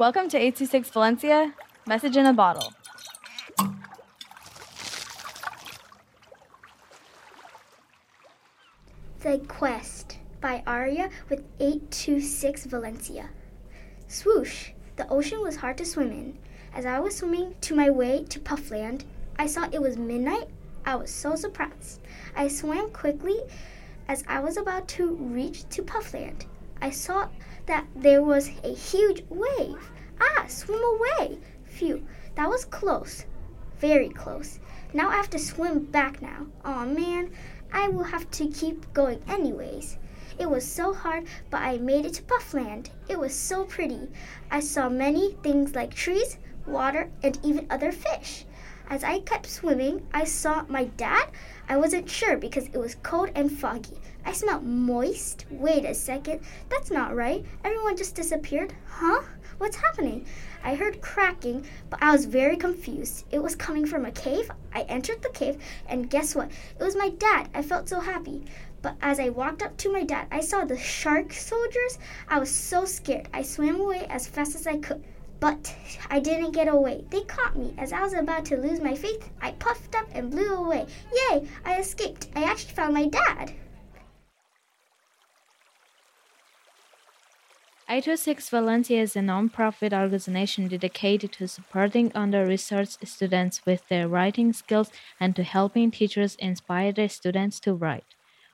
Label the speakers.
Speaker 1: Welcome to 826 Valencia, message in a bottle.
Speaker 2: The Quest by Araya with 826 Valencia. Swoosh! The ocean was hard to swim in. As I was swimming to my way to Puffland, I saw it was midnight. I was so surprised. I swam quickly as I was about to reach to Puffland. I saw that there was a huge wave. Ah, swim away! Phew, that was close. Very close. Now I have to swim back now. Oh, man, I will have to keep going anyways. It was so hard, but I made it to Puffland. It was so pretty. I saw many things like trees, water, and even other fish. As I kept swimming, I saw my dad. I wasn't sure because it was cold and foggy. I smelled moist. Wait a second. That's not right. Everyone just disappeared. Huh? What's happening? I heard cracking, but I was very confused. It was coming from a cave. I entered the cave, and guess what? It was my dad. I felt so happy. But as I walked up to my dad, I saw the shark soldiers. I was so scared. I swam away as fast as I could. But I didn't get away. They caught me. As I was about to lose my faith, I puffed up and blew away. Yay! I escaped. I actually found my dad.
Speaker 3: 826 Valencia is a non-profit organization dedicated to supporting under-researched students with their writing skills and to helping teachers inspire their students to write.